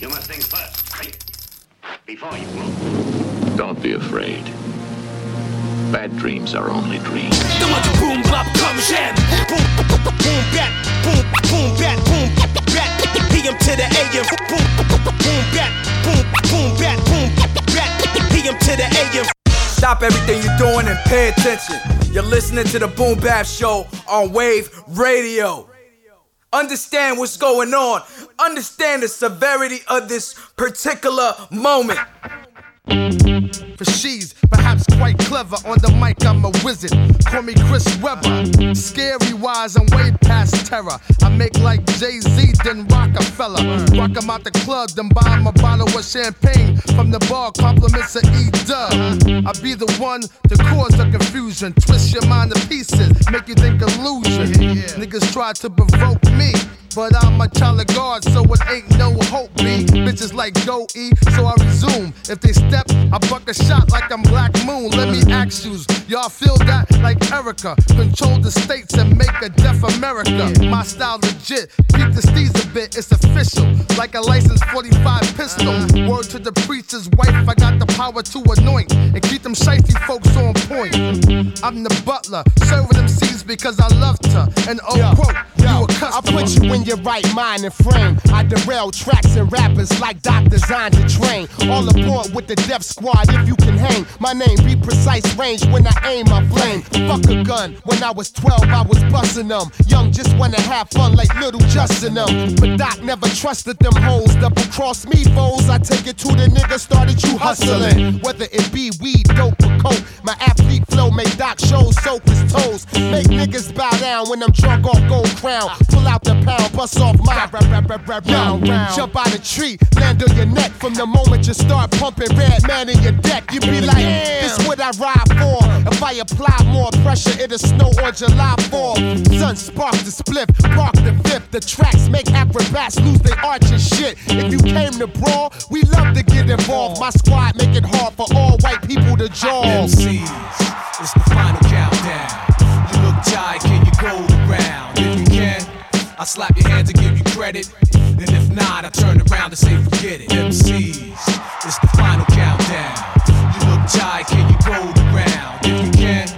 You must think first. Before you move. Don't be afraid. Bad dreams are only dreams. boom bap comme j'aime. Boom boom bat, boom boom bat, boom bat. PM to the AM. Boom boom bat, boom boom bat, boom bat. PM to the AM. Stop everything you're doing and pay attention. You're listening to the Boom Bap Show on Wave Radio. Understand what's going on. Understand the severity of this particular moment. For she's perhaps quite clever. On the mic, I'm a wizard. Call me Chris Webber. Scary wise, I'm way past terror. I make like Jay Z, then Rockefeller. Rock 'em out the club, then buy 'em a bottle of champagne from the bar. Compliments of E Dub. I be the one to cause the confusion. Twist your mind to pieces, make you think illusion. Niggas try to provoke me. But I'm a child of God, so it ain't no hope, B. Bitches like go E, so I resume. If they step, I buck a shot like I'm Black Moon. Let me ask you, y'all feel that like Erica? Control the states and make a deaf America. My style legit, keep the steez a bit, it's official. Like a licensed 45 pistol. Word to the preacher's wife, I got the power to anoint and keep them shifty folks on point. I'm the butler, serving them seeds because I loved her. And oh, quote, you a customer. I put you in your right mind and frame. I derail tracks and rappers like doctors designed to train. All aboard with the Def Squad if you can hang. My name be precise range when I aim my flame. Fuck a gun. When I was 12, I was busting them. Young just wanna have fun like little Justin them. But Doc never trusted them hoes. Double cross me foes. I take it to the nigga started you hustling. Whether it be weed, dope, or coke. My athlete flow make Doc shows soap his toes. Make niggas bow down when I'm drunk off gold crown. Pull out the pound, bust off my rap, rap, rap, rap, round, round. Jump out a tree, land on your neck. From the moment you start pumping Redman in your deck, you be like, this what I ride for. If I apply more pressure, it'll snow on July 4th. Sun spark the spliff, park the fifth. The tracks make acrobats lose their arch and shit. If you came to brawl, we love to get involved. My squad make it hard for all white people to jaw. MCs, it's the final countdown. You look tired, can you go around? If you can, I slap your hands and give you credit. And if not, I turn around and say forget it. MCs, it's the final countdown. You look tired, can you go around? If you can,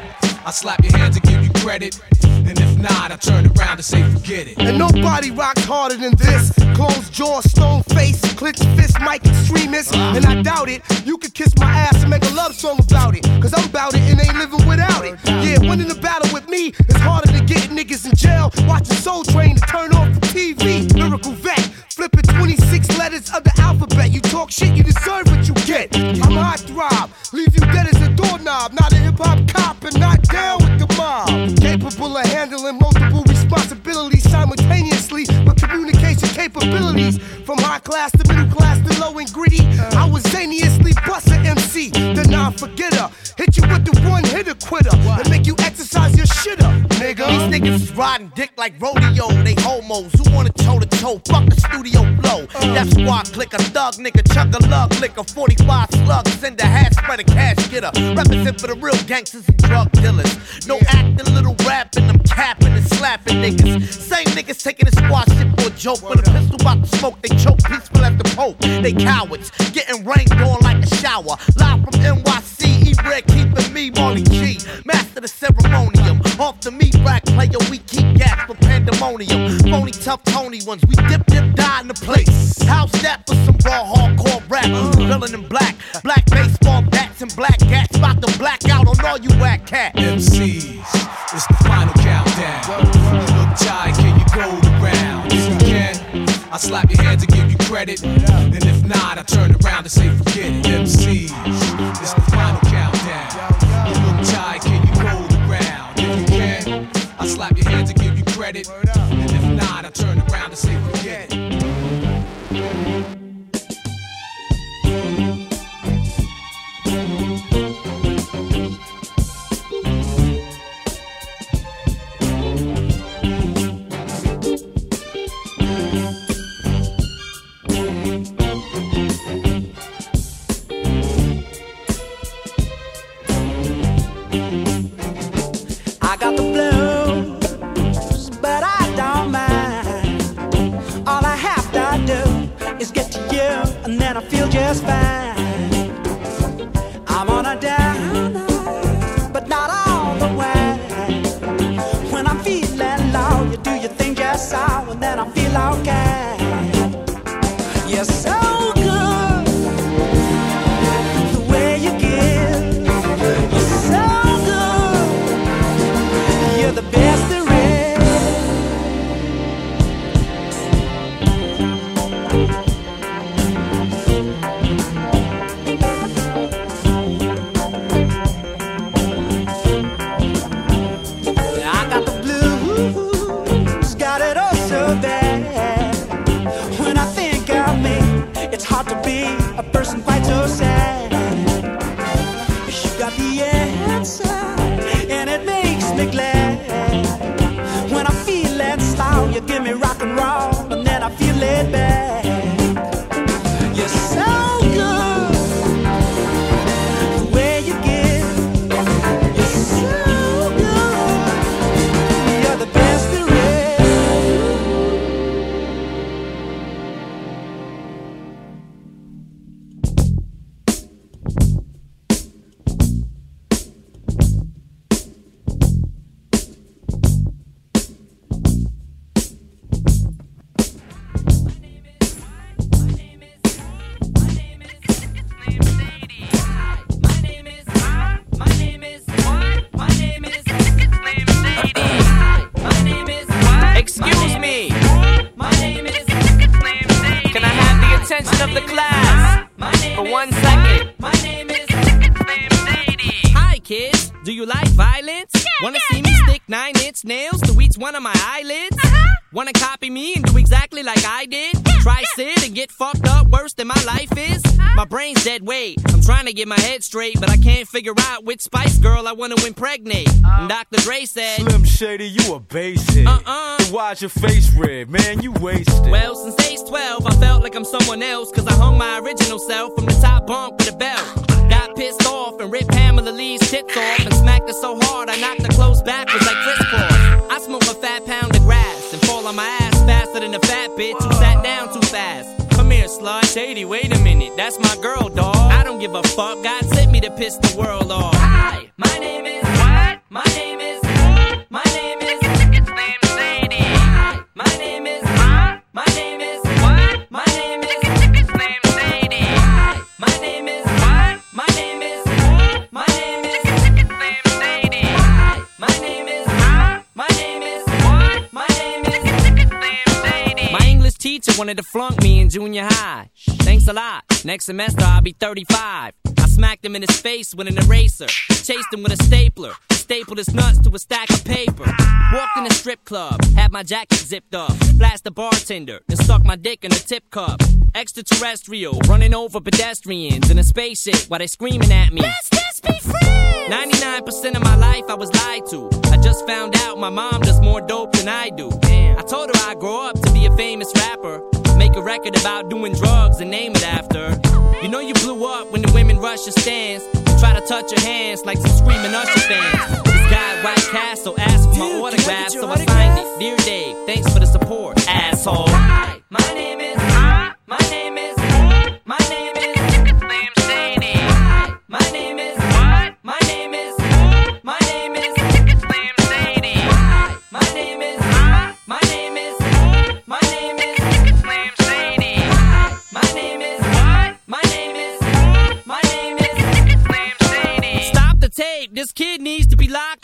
I slap your hands and give you credit. And if not, I turn around and say forget it. And nobody rocks harder than this. Closed jaw, stone face, clenched fist, mic extremist. And I doubt it. You could kiss my ass and make a love song about it. Cause I'm about it and ain't living without it. Yeah, winning the battle with me is harder than getting niggas in jail. Watching Soul Train to turn off the TV. Lyrical vet. Flipping 26 letters of the alphabet. You talk shit, you deserve what you get. I'm a hot throb. Leave you dead as a doorknob. Not a hip hop cop and not Capable of handling capabilities. From high class to middle class to low and gritty. I was zaniously bust a MC, the non forgetter. Hit you with the one hitter quitter and make you exercise your shit up, nigga. These niggas is riding dick like rodeo. They homos who wanna toe to toe. Fuck the studio flow. That squad click a thug nigga, chuck a lug, lick a 45 slug, send a hat, spread a cash getter. Represent for the real gangsters and drug dealers. No acting, little rapping, I'm capping niggas. Same niggas taking a squad shit for a joke. When a pistol about to smoke, they choke peaceful at the pope. They cowards, getting rained on like a shower. Live from NYC, E-Red keeping me Molly G. Master the ceremonium. Off the meat rack player, we keep gas for pandemonium. Phony tough Tony ones, we dip dip die in the place. House that for some raw hardcore rap. Villain in black, black baseball bats and black cats. About to black out on all you whack cats. MCs, I slap your hands and give you credit. And if not, I turn around and say forget it. MCs, it's the final countdown. You look tired, can you go around? If you can, I slap your hands and give you credit. Just fine. Head straight, but I can't figure out which Spice Girl I wanna impregnate. And Dr. Dre said, Slim Shady, you a basic. Uh-uh. Then why's your face red? Man, you wasted. Well, since age 12, I felt like I'm someone else, cause I hung my original self from the top bunk with a belt. Got pissed off and ripped Pamela Lee's tits off and smacked her so hard I knocked her clothes backwards like Kris Kross. I smoke a fat pound of grass and fall on my ass faster than a fat bitch who sat down too fast. Come here, slut. Shady, wait a minute. That's my girl, dog. Give a fuck. God sent me to piss the world off. Hi, my name is. What? My name is. My name is. Slim Shady. Hi, my name is. My name is. What? My name is. Shady. Hi, my name is. What? My name is. My name is. Slim Shady. Hi, my name is. My name is. What? My name is. Slim Shady. My English teacher wanted to flunk me in junior high. Thanks a lot. Next semester I'll be 35. I smacked him in his face with an eraser. Chased him with a stapler. Stapled his nuts to a stack of paper. Walked in a strip club. Had my jacket zipped up. Flashed the bartender. And stuck my dick in a tip cup. Extraterrestrial. Running over pedestrians in a spaceship while they screaming at me. Let's just be friends. 99% of my life I was lied to. I just found out my mom does more dope than I do. I told her I'd grow up to be a famous rapper. Make a record about doing drugs and name it after. You know you blew up when the women rush your stands. Try to touch your hands like some screaming Usher fans. This guy at White Castle asked for my autograph, so I signed it. Dear Dave, thanks for the support, asshole. Hi, my name is. My name is. My name is. Slim Shady. Hi, my name is. What? My name is. My name is. Slim Shady. Hi, my name is. My name is. My name is. Slim Shady. Hi, my name is. What? My name is. My name is. Slim Shady. Stop the tape. This kid needs to be locked away. Get him.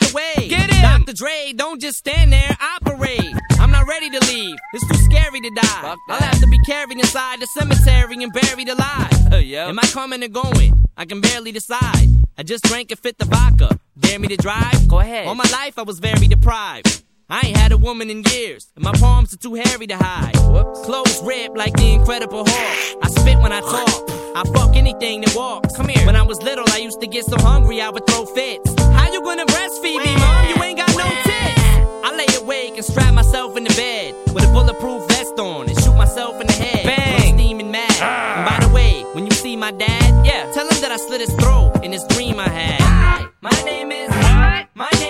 Dr. Dre, don't just stand there. Operate. I'm not ready to leave. It's too scary to die. I'll have to be carried inside the cemetery and buried alive. Am I coming or going? I can barely decide. I just drank a fifth of vodka. Dare me to drive? Go ahead. All my life I was very deprived. I ain't had a woman in years, and my palms are too hairy to hide. Clothes ripped like the Incredible Hulk. I spit when I talk. I fuck anything that walks. Come here. When I was little, I used to get so hungry I would throw fits. How you gonna breastfeed me, mom? You ain't got no tits. I lay awake and strap myself in the bed with a bulletproof vest on and shoot myself in the head. Bang! I'm steaming mad. Ah. And by the way, when you see my dad, yeah, tell him that I slit his throat in this dream I had. Hi, my name is. What? My name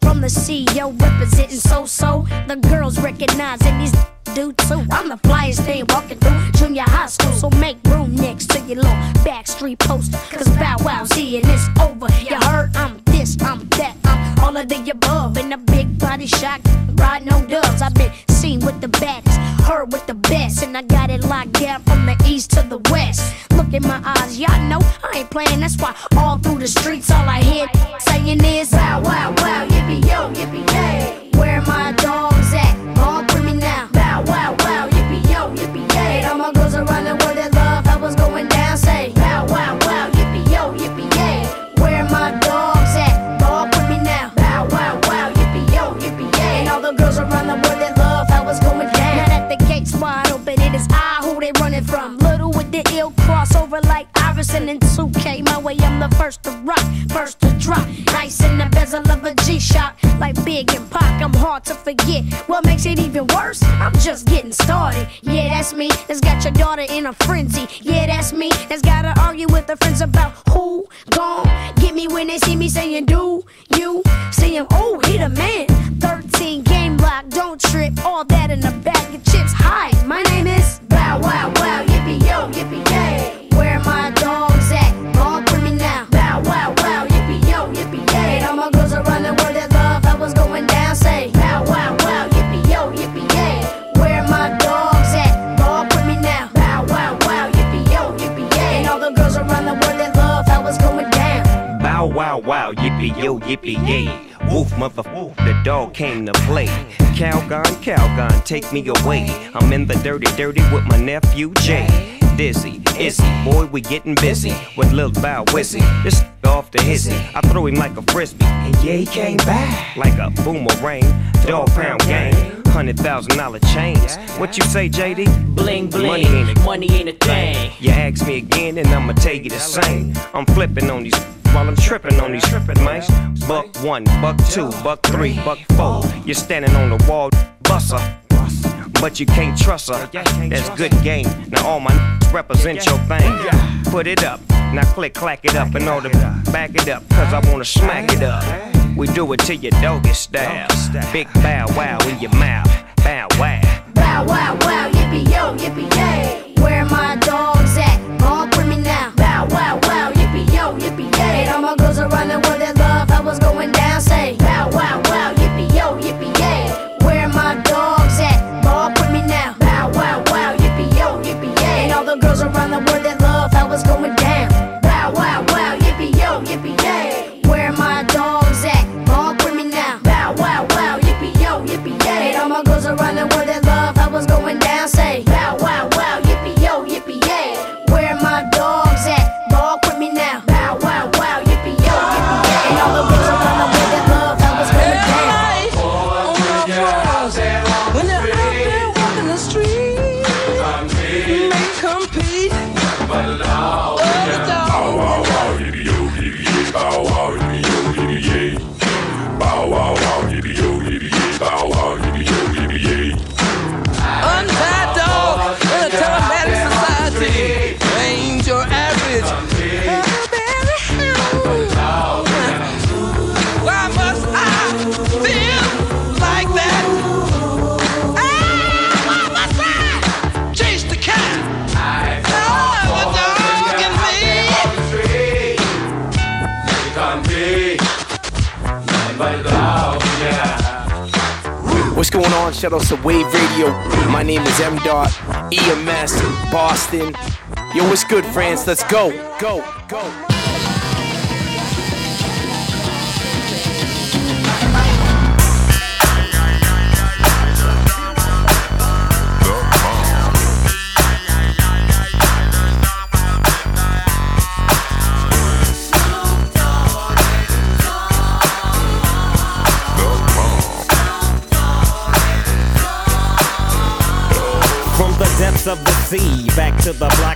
From the CEO representing so so, the girls recognizing these do too. I'm the flyest thing walking through junior high school, so make room next to your little backstreet poster. Cause Bow Wow's here and it's over. You heard I'm this, I'm that, I'm all of the above. In a big body shot, riding on dubs. I've been seen with the baddest, heard with the best, and I got it locked down from the east to the west. Look in my eyes, y'all know I ain't playing. That's why all through the streets, all I hear saying is Bow Wow way, I'm the first to rock, first to drop. Nice in the bezel of a G-Shock, like Big and Pac. I'm hard to forget. What makes it even worse? I'm just getting started. Yeah, that's me. That's got your daughter in a frenzy. Yeah, that's me. That's gotta argue with her friends about who gone. get me when they see me saying, Do you see him? Oh, he the man. 13 game lock, don't trip. All that in a wow yippee yo, yippee yay. Woof, mother, woof, the dog came to play. Calgon, Calgon, take me away. I'm in the dirty, dirty with my nephew Jay. Dizzy, Izzy, boy, we getting busy with Lil Bow Wizzy. This off the hizzy, I throw him like a frisbee, and yeah, he came back like a boomerang. Dog pound gang, hundred thousand dollar chains. What you say, JD? Bling bling, Money ain't a money ain't a thing. You ask me again, and I'ma tell you the same. I'm flipping on these while I'm tripping on these tripping mice. Buck one, buck two, buck three, buck four. You're standing on the wall, busser. But you can't trust her. That's good game. Now all my represent your thing. Put it up. Now click, clack it up and all the back it up. Cause I wanna smack it up. We do it to your doggy style. Big bow wow in your mouth. Bow wow. Bow wow wow, yippee yo, yippee yay. Where my Shout out to Wave Radio. My name is M Dot EMS Boston. Yo, what's good, friends? Let's go, go, go. Back to the block,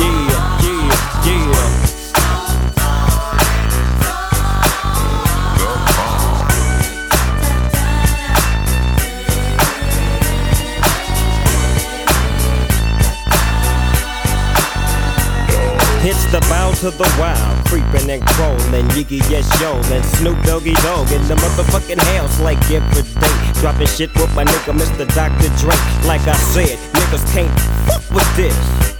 Yeah, yeah, yeah. It's the bow to the wild, creeping and crawling, Yiggy yes yo, and Snoop Doggy Dogg in the motherfucking house like every day. Dropping shit with my nigga Mr. Dr. Dre. Like I said, niggas can't fuck with this.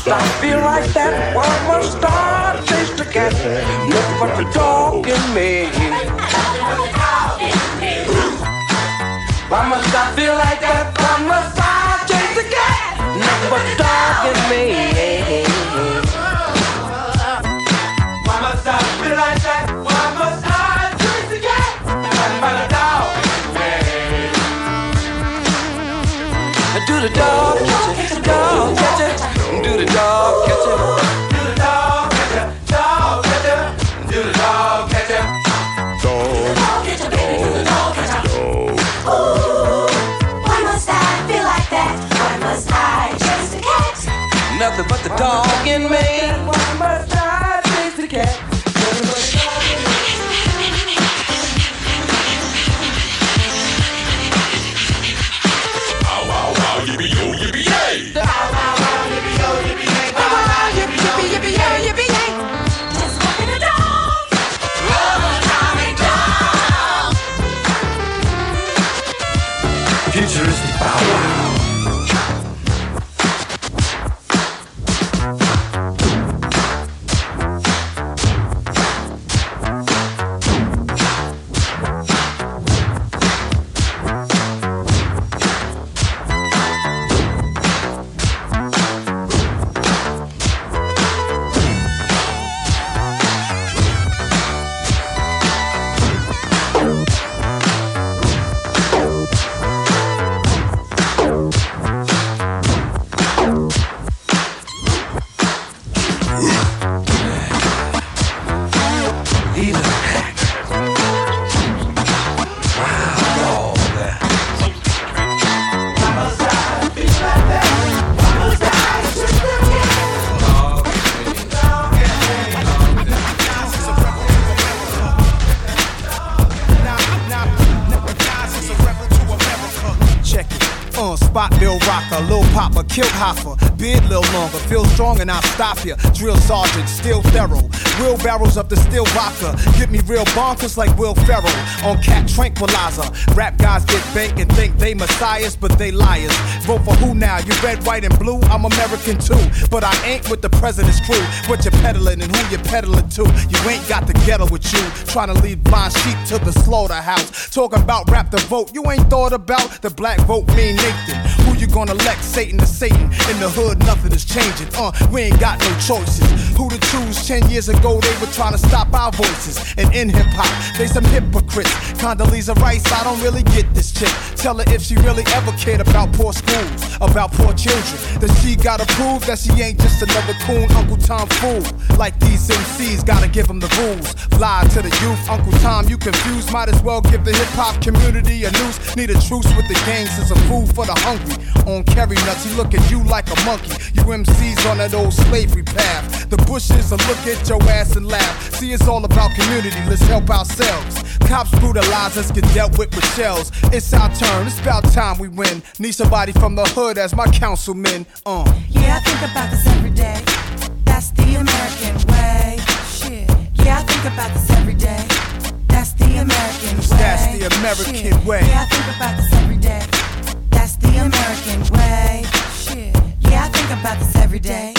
More stop, feel like that. One more star, taste the cat. Nothing but the dog in me. One more stop, feel like that. One more star, taste the cat. Nothing but the dog in me. One more stop, feel like that. One more star, taste the cat. Nothing but the dog in me. Do the dog, the dog Drill sergeant, still thorough. Wheelbarrows of the still vodka, get me real bonkers like Will Ferrell on cat tranquilizer. Rap guys get bait and think they messiahs, but they liars. Vote for who now? You red, white, and blue? I'm American too, but I ain't with the president's crew. What you peddling and who you peddling to? You ain't got the ghetto with you, trying to lead blind sheep to the slaughterhouse. Talking about rap the vote, you ain't thought about the black vote mean Nathan. Gonna elect? Satan to Satan. In the hood, nothing is changing. Uh, we ain't got no choices. Who to choose? Ten years ago, they were trying to stop our voices. And in hip hop, they some hypocrites. Condoleezza Rice, I don't really get this chick. Tell her if she really ever cared about poor schools, about poor children. That she gotta prove that she ain't just another coon Uncle Tom fool. Like these MCs, gotta give them the rules. Lie to the youth, Uncle Tom, you confused. Might as well give the hip hop community a noose. Need a truce with the gangs and a food for the hungry. On carry nuts, he look at you like a monkey. You MCs on that old slavery path. The bushes will look at your ass and laugh. See, it's all about community, let's help ourselves. Cops brutalize us, get dealt with with shells. It's our turn, it's about time we win. Need somebody from the hood as my councilman. Uh. Yeah, I think about this every day. That's the American way. Shit. Yeah, I think about this every day. That's the American way. That's the American Shit. way. Yeah, I think about this every day. That's the American way. Yeah, I think about this every day.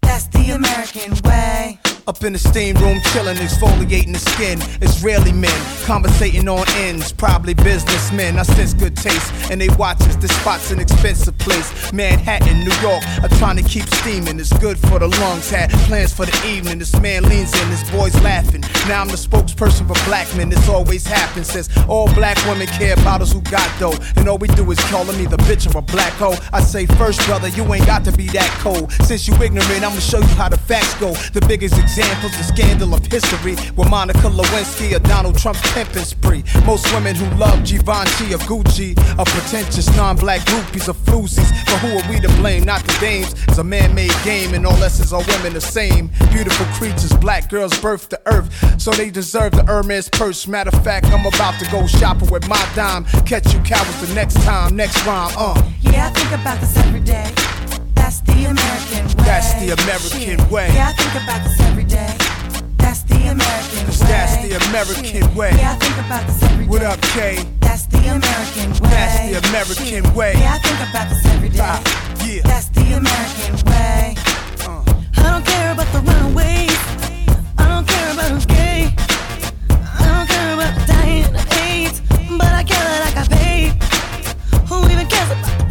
That's the American way. Up in the steam room, chilling, exfoliating the skin. Israeli men conversating on ends, probably businessmen. I sense good taste, and they watch us. This spot's an expensive place. Manhattan, New York, are trying to keep steaming. It's good for the lungs. Had plans for the evening. This man leans in, his boys laughing. Now I'm the spokesperson for black men. This always happens. Says all black women care about us who got dough, and all we do is call them either bitch or a black hoe. I say first, brother, you ain't got to be that cold. Since you ignorant, I'ma show you how the facts go. The biggest example's the scandal of history with Monica Lewinsky or Donald Trump's pimping spree. Most women who love Givenchy or Gucci are pretentious non-black groupies or floozies. But who are we to blame? Not the dames. It's a man-made game, and all lessons are women the same. Beautiful creatures, black girls birthed to earth, so they deserve the Hermes purse. Matter of fact, I'm about to go shopping with my dime. Catch you cowards the next time, next rhyme. Uh, Yeah, I think about this every day. That's the American way. that's the American Shit. way. Yeah, I think about this every day. That's the American way. That's the American Shit. way. Yeah, I think about this every day. What up, K? That's the American way. That's the American Shit. way. Yeah, I think about this every day. yeah. That's the American way. Uh. I don't care about the runaways. I don't care about who's gay. I don't care about dying of AIDS. But I care that I got paid. Who even cares about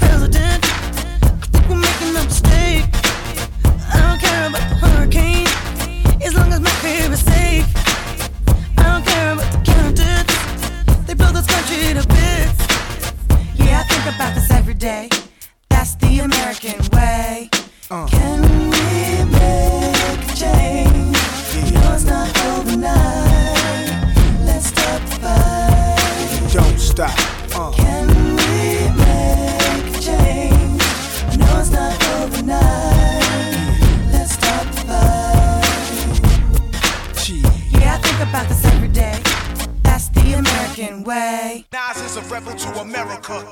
about this every day. That's the American way. Can we make a change? It's not overnight. Let's start the fight. Don't stop. Uh. Can we make a change? I know it's not overnight. Let's start the fight. Yeah, I think about this every day. That's the American way. Nas is a rebel to America.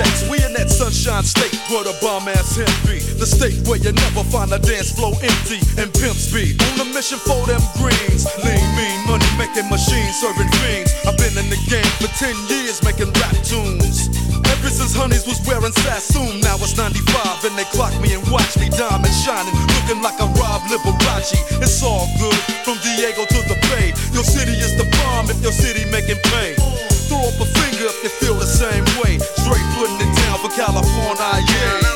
Sex. We in that sunshine state where the bomb ass hemp be. The state where you never find a dance floor empty and pimp be. On a mission for them greens. Lean, mean, money making machines serving fiends. I've been in the game for 10 years making rap tunes. Ever since Honeys was wearing Sassoon, now it's 95 and they clock me and watch me diamond shining, looking like a Rob Liberace. It's all good from Diego to the Bay. Your city is the bomb if your city making pay. Throw up a finger if you feel the same way. Straight putting it down for California, yeah.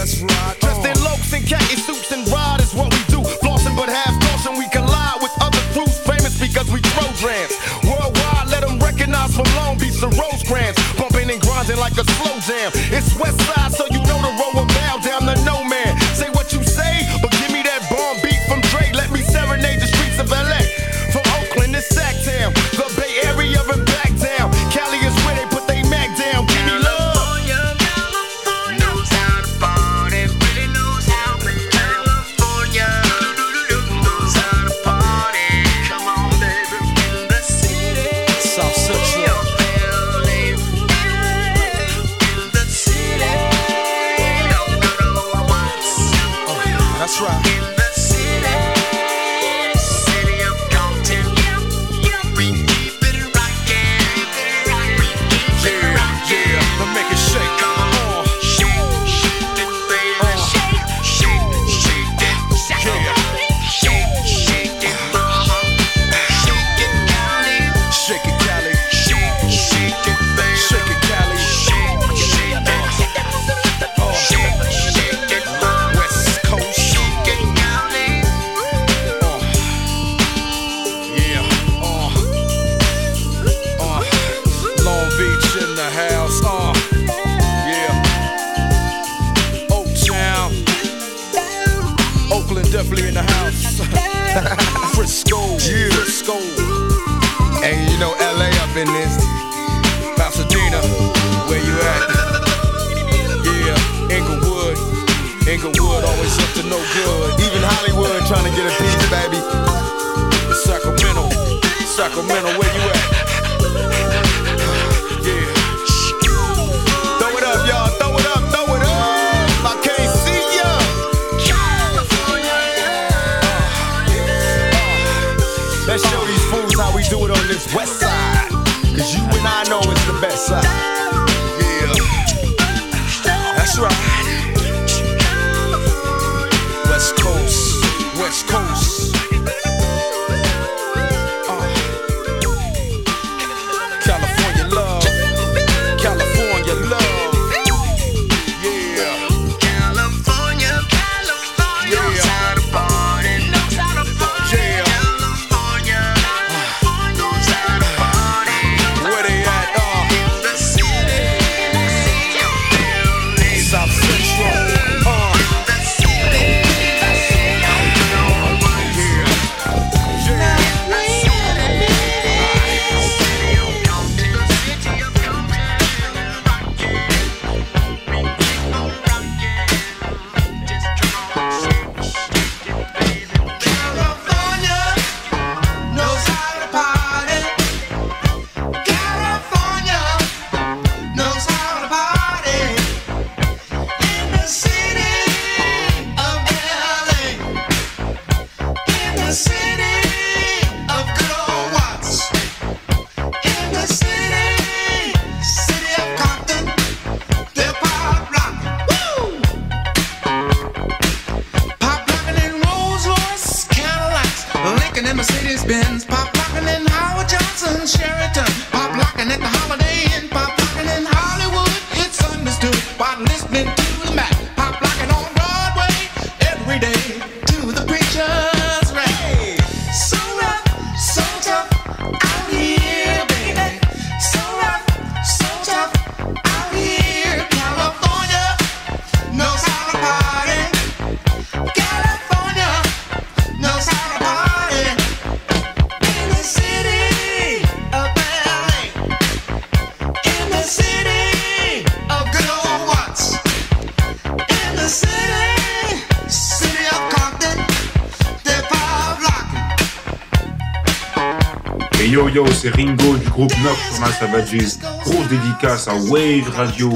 That's right. Dressed in lokes and khaki suits and ride is what we do. Flossing but have caution, we collide with other crews famous because we throw drams. Worldwide, let them recognize from Long Beach to Rosecrans. Bumping and grinding like a slow jam. It's West Side, so know c'est Ringo du groupe My Savages. Grosse dédicace à Wave Radio.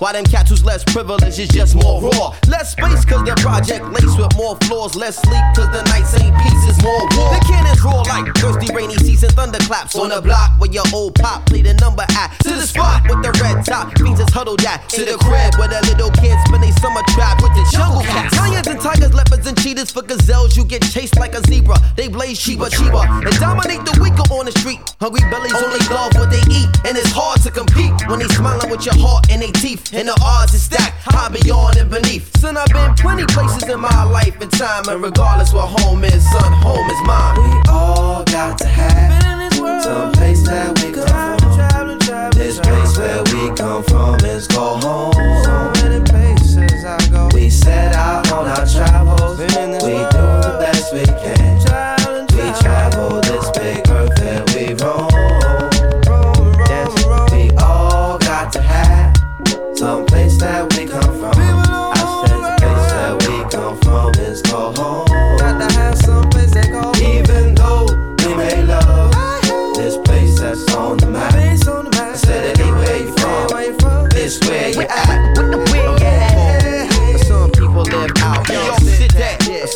Why them cats who's less privileged is just more raw. Less space cause the project laced with more floors. Less sleep cause the nights ain't pieces, more war. The cannons roar like thirsty rainy season thunderclaps on the block where your old pop played a number at. To the spot with the red top, fiends is huddled at. To the crib where the little kids spend they summer trap with the jungle cats. Lions and tigers, leopards and cheetahs for gazelles. You get chased like a zebra. They blaze Sheba Sheba and dominate the weaker on the street. Hungry bellies only love what they eat, and it's hard to compete when they smiling with your heart and they teeth. And the odds is stacked high beyond and beneath. Son, I've been plenty places in my life and time, and regardless what home is, son, home is mine. We all got to have some place that we come from. This place where we come from is called home. So many places I go. We set out on our travels.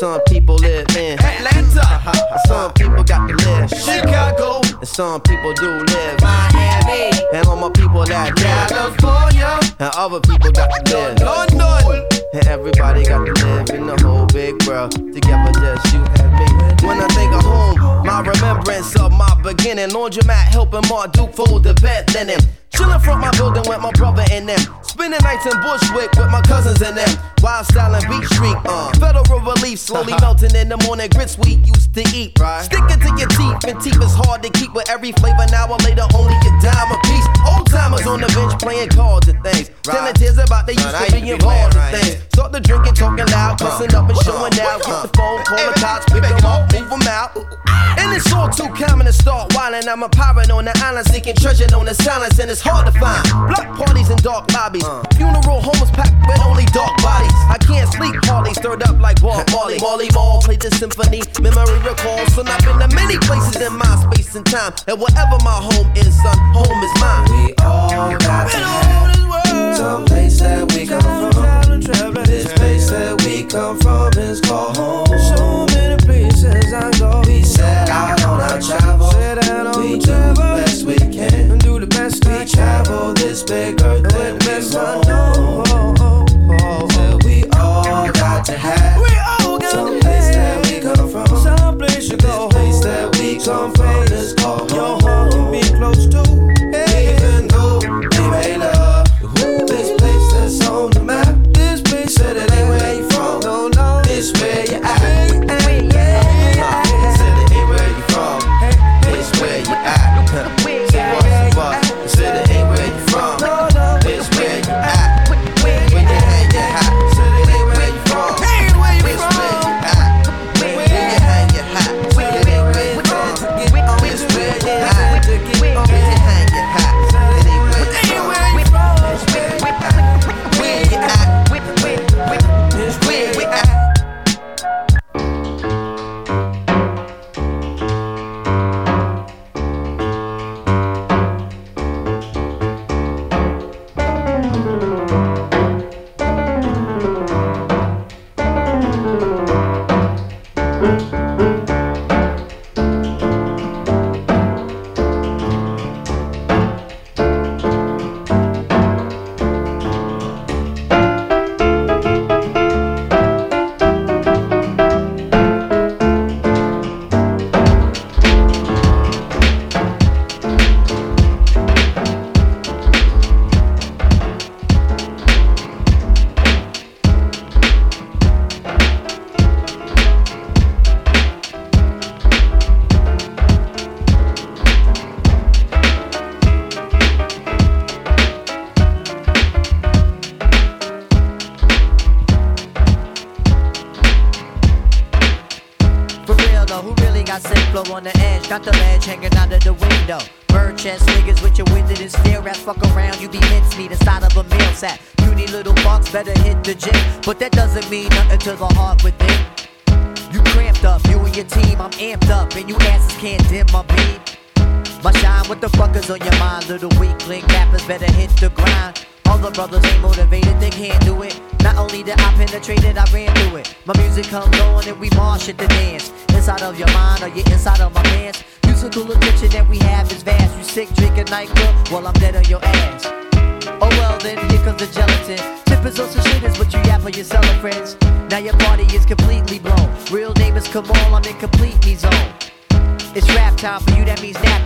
Some people live in Atlanta. Uh-huh. Some people got to live Chicago. And some people do live in Miami. And all my people that live California. And other people got to live. And everybody got to live in the whole big world. Together, just you and me. When I think of home, my remembrance of my beginning. On Laundromat helping Mark Duke fold the bed linen. Chillin' front my building with my brother in them. Spending nights in Bushwick with my cousins in them. Wild style and Beat Street. Uh. Federal relief slowly melting in the morning. Grits we used to eat. Right. Sticking to your teeth, and teeth is hard to keep with every flavor. Now or later, only a dime a piece. Old timers on the bench playing cards and things. Telling tears about they used to be used to be playing involved the drinking, talking loud, uh-huh. cussing up and showing out. Get the phone, call the cops, pick them up, move them out. Ah. And it's all too common to start whining. I'm a pirate on the island, seeking treasure on the silence, and it's hard to find. Block parties and dark lobbies. Uh. Funeral homes packed with only dark bodies. I can't sleep, Harley stirred up like Bob Marley. Marley Marl played the symphony. Memory recalls, son. I've been to many places in my space and time. And wherever my home is, son, home is mine. We all got to some place that we come from. This place that we come from is called home. So many places I go. We set out on our travel. we do the best we can. Do the best we travel this big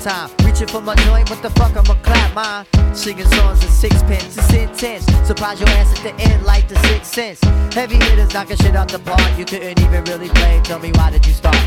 time. Reaching for my joint, what the fuck, I'ma clap mine. Singing songs in sixpence, it's intense. Surprise your ass at the end like the sixth sense. Heavy hitters knocking shit out the park, you couldn't even really play. Tell me why did you start?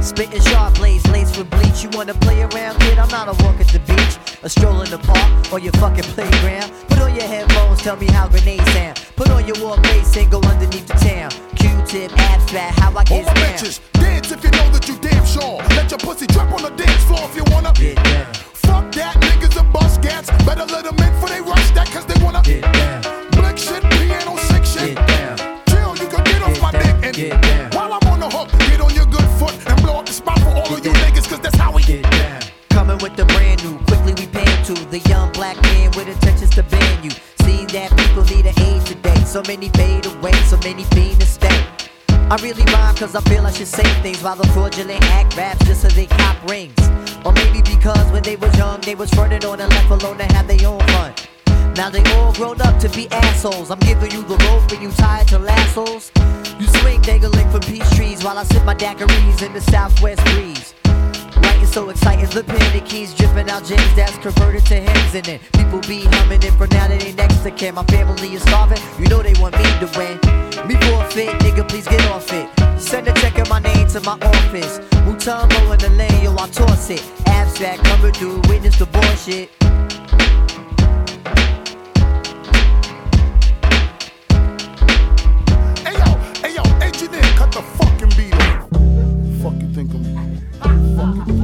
Spitting sharp blades, laced with bleach. You wanna play around, kid? I'm not a walk at the beach, a stroll in the park, or your fucking playground. Put on your headphones, tell me how grenades sound. Put on your war face and go underneath the town. Q-Tip, abstract, how I get All down. bitches, dance if you know that you damn sure. Let your pussy drop on the dance floor if you wanna. Get down. Fuck that, niggas are bust gats. Better let them in for they rush that, cause they wanna. Get down. Blick shit, piano sick shit. Get down. Chill, you can get off my dick and Get down. while I'm on the hook, get on your good foot and blow up the spot for all of you niggas, cause that's how we Get down. Coming with the brand new, quickly we pan to the young black man with intentions to ban you. See that people need an aid today. So many fade away, so many fiend to stay. I really rhyme cause I feel I should say things while the fraudulent act raps just so they cop rings. Or maybe because when they was young, they was fronted on and left alone to have their own fun. Now they all grown up to be assholes. I'm giving you the rope and you tied to lassos. You swing dangling from peach trees while I sip my daiquiris in the southwest breeze. Writing so exciting, the panic keys dripping out gems that's converted to hymns in it. people be humming it for now that they next to kin. My family is starving, you know they want me to win. Me forfeit, nigga, please get off it. Send a check in my name to my office. Mutombo in the lane, yo, I toss it. Abstract coming through, witness the bullshit. Hey yo, hey yo, engineer, cut the fucking beat off. Ah, fuck you think I'm fucking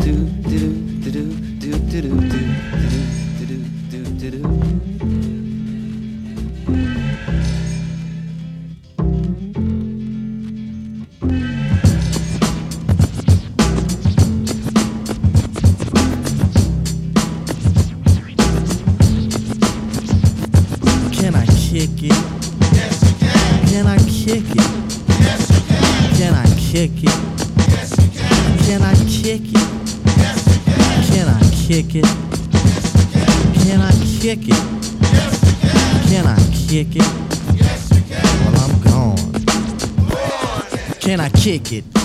Can I kick it?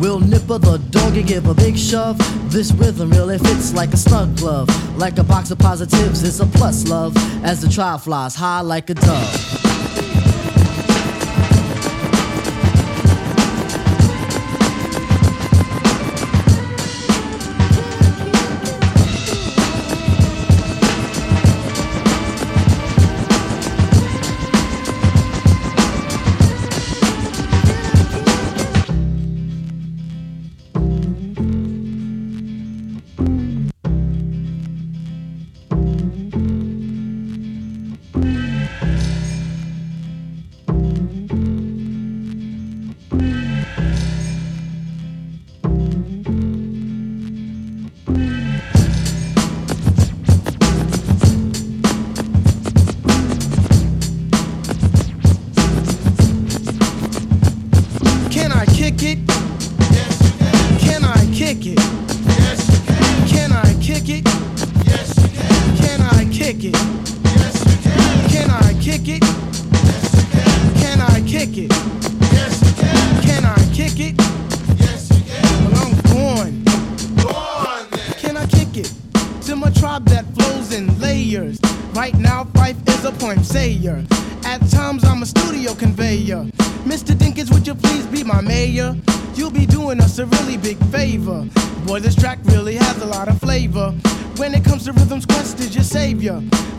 Will Nipper the doggy give a big shove? This rhythm really fits like a snug glove. Like a box of positives, it's a plus love. As the trial flies high like a dove.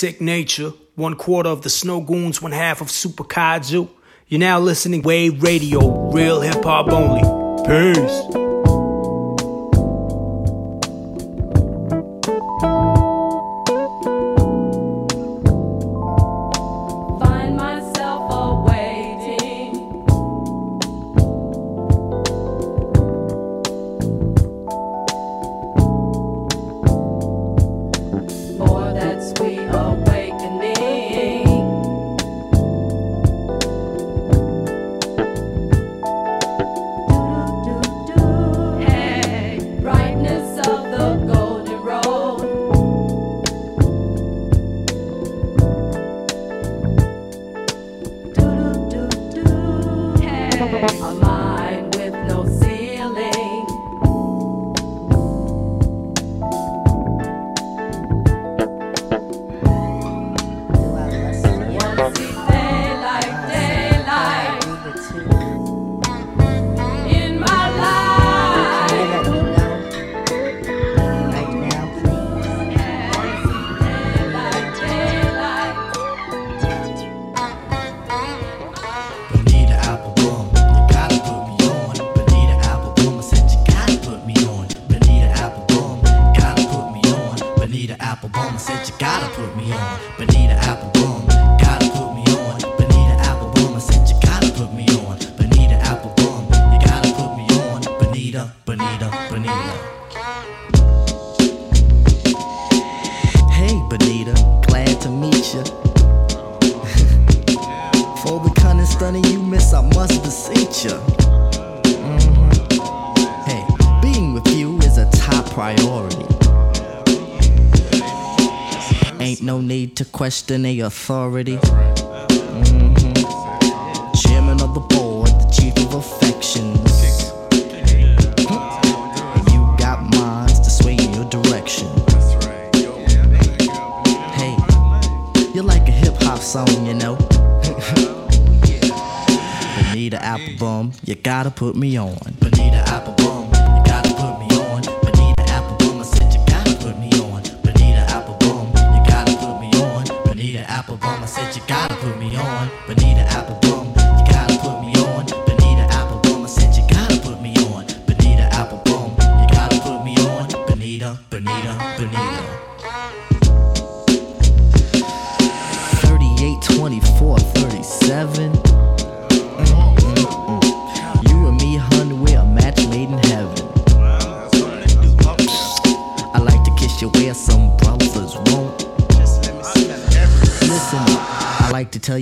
Sicknature. One quarter of the Snowgoons, one half of Super Kaiju. You're now listening Wave Radio, real hip hop only. Peace. To question a authority.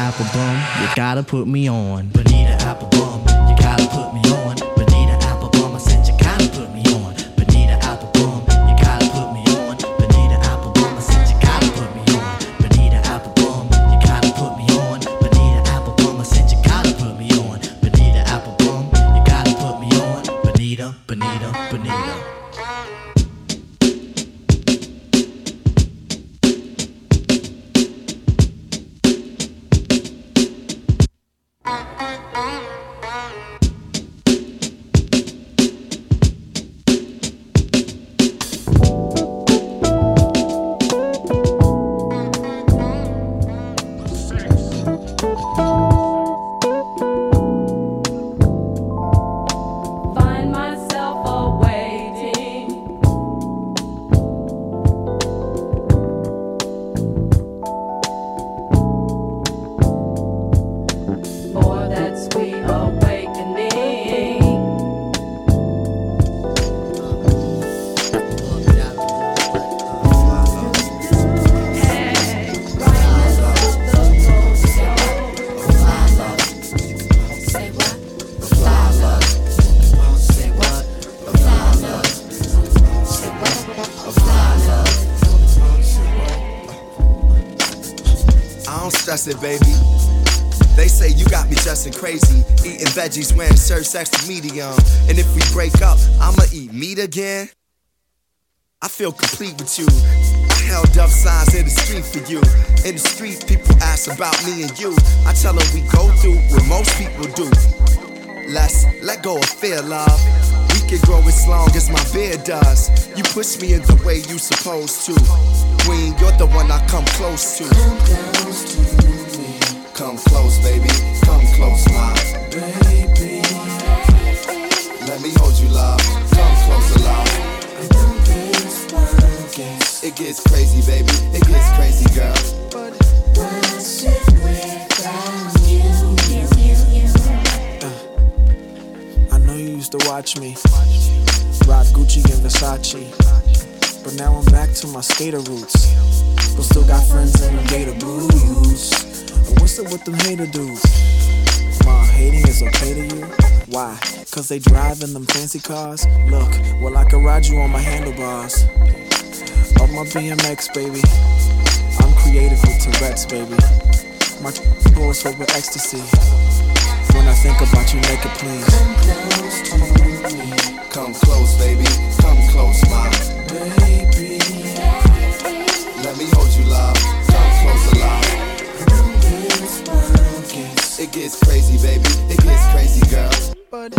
Bonita Applebum, you gotta put me on. Bonita Find baby. They say you got me dressing crazy, eating veggies, when wearing shirts extra medium. And if we break up, I'ma eat meat again. I feel complete with you. I held up signs in the street for you. In the street, people ask about me and you. I tell them we go through what most people do. Let's let go of fear, love. We can grow as long as my beard does. You push me in the way you supposed to. Queen, you're the one I come close to. Come close, baby. Come close, my baby. Let me hold you, love. Come closer, love. It gets crazy, baby. It gets crazy, girl. Uh, I know you used to watch me rock Gucci and Versace, but now I'm back to my skater roots. But still got friends in the gator blues. With them hater dudes? Ma, hating is okay to you? Why? Cause they drive in them fancy cars? Look, well, I can ride you on my handlebars. On my BMX, baby. I'm creative with Tourette's, baby. My doors filled with ecstasy. When I think about you make it please. Come close to me. Come close, baby. Come close, my baby. It gets crazy, baby. It gets crazy, girl. But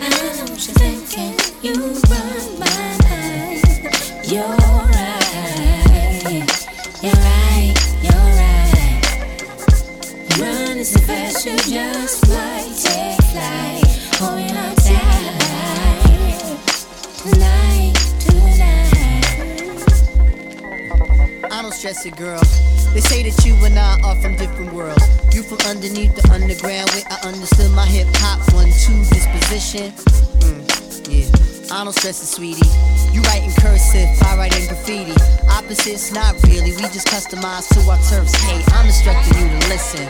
I know what you're thinking. You run my mind. You're right. You're right. You're right. Running so fast, you just might take flight. stress it, girl. They say that you and I are from different worlds. You from underneath the underground where I understood my hip hop one two disposition. Mm, yeah, I don't stress it, sweetie. You write in cursive, I write in graffiti. Opposites, not really. We just customize to our terms. Hey, I'm instructing you to listen.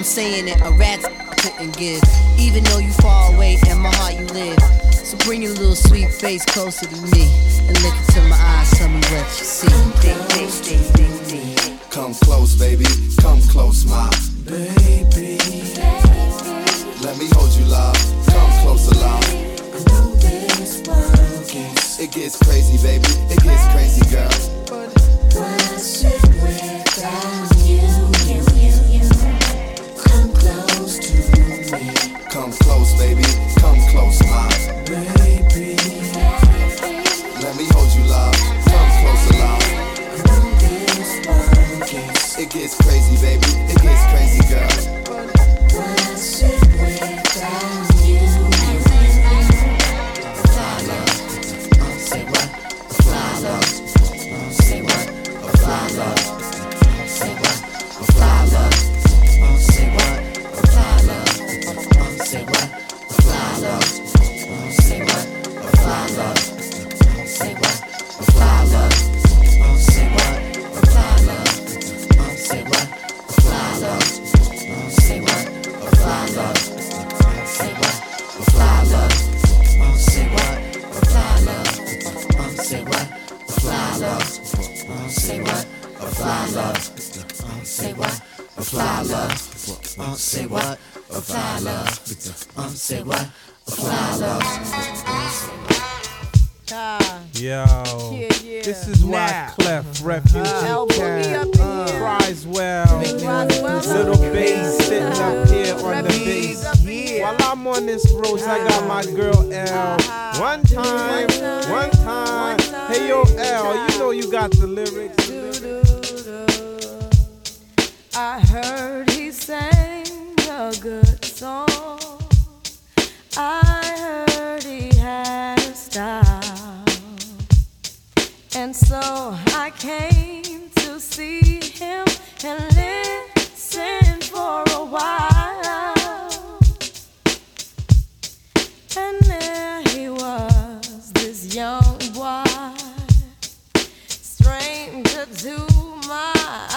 I'm saying it a rat's couldn't give, even though you far away in my heart you live. So bring your little sweet face closer to me and look into my eyes. Tell me what you see. Ding, ding, ding, ding, ding. Come close, baby. Come close, my baby. baby. Let me hold you, love. Come closer, love. It gets crazy, baby. It gets crazy, girl. Once you without you, you, you, you, come close to me. Come close, baby. Come close. do my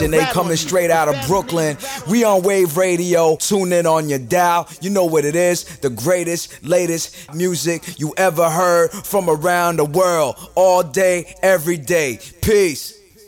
Legend. They coming straight out of Brooklyn. We on Wave Radio. Tune in on your dial. You know what it is. The greatest, latest music you ever heard from around the world. All day, every day. Peace.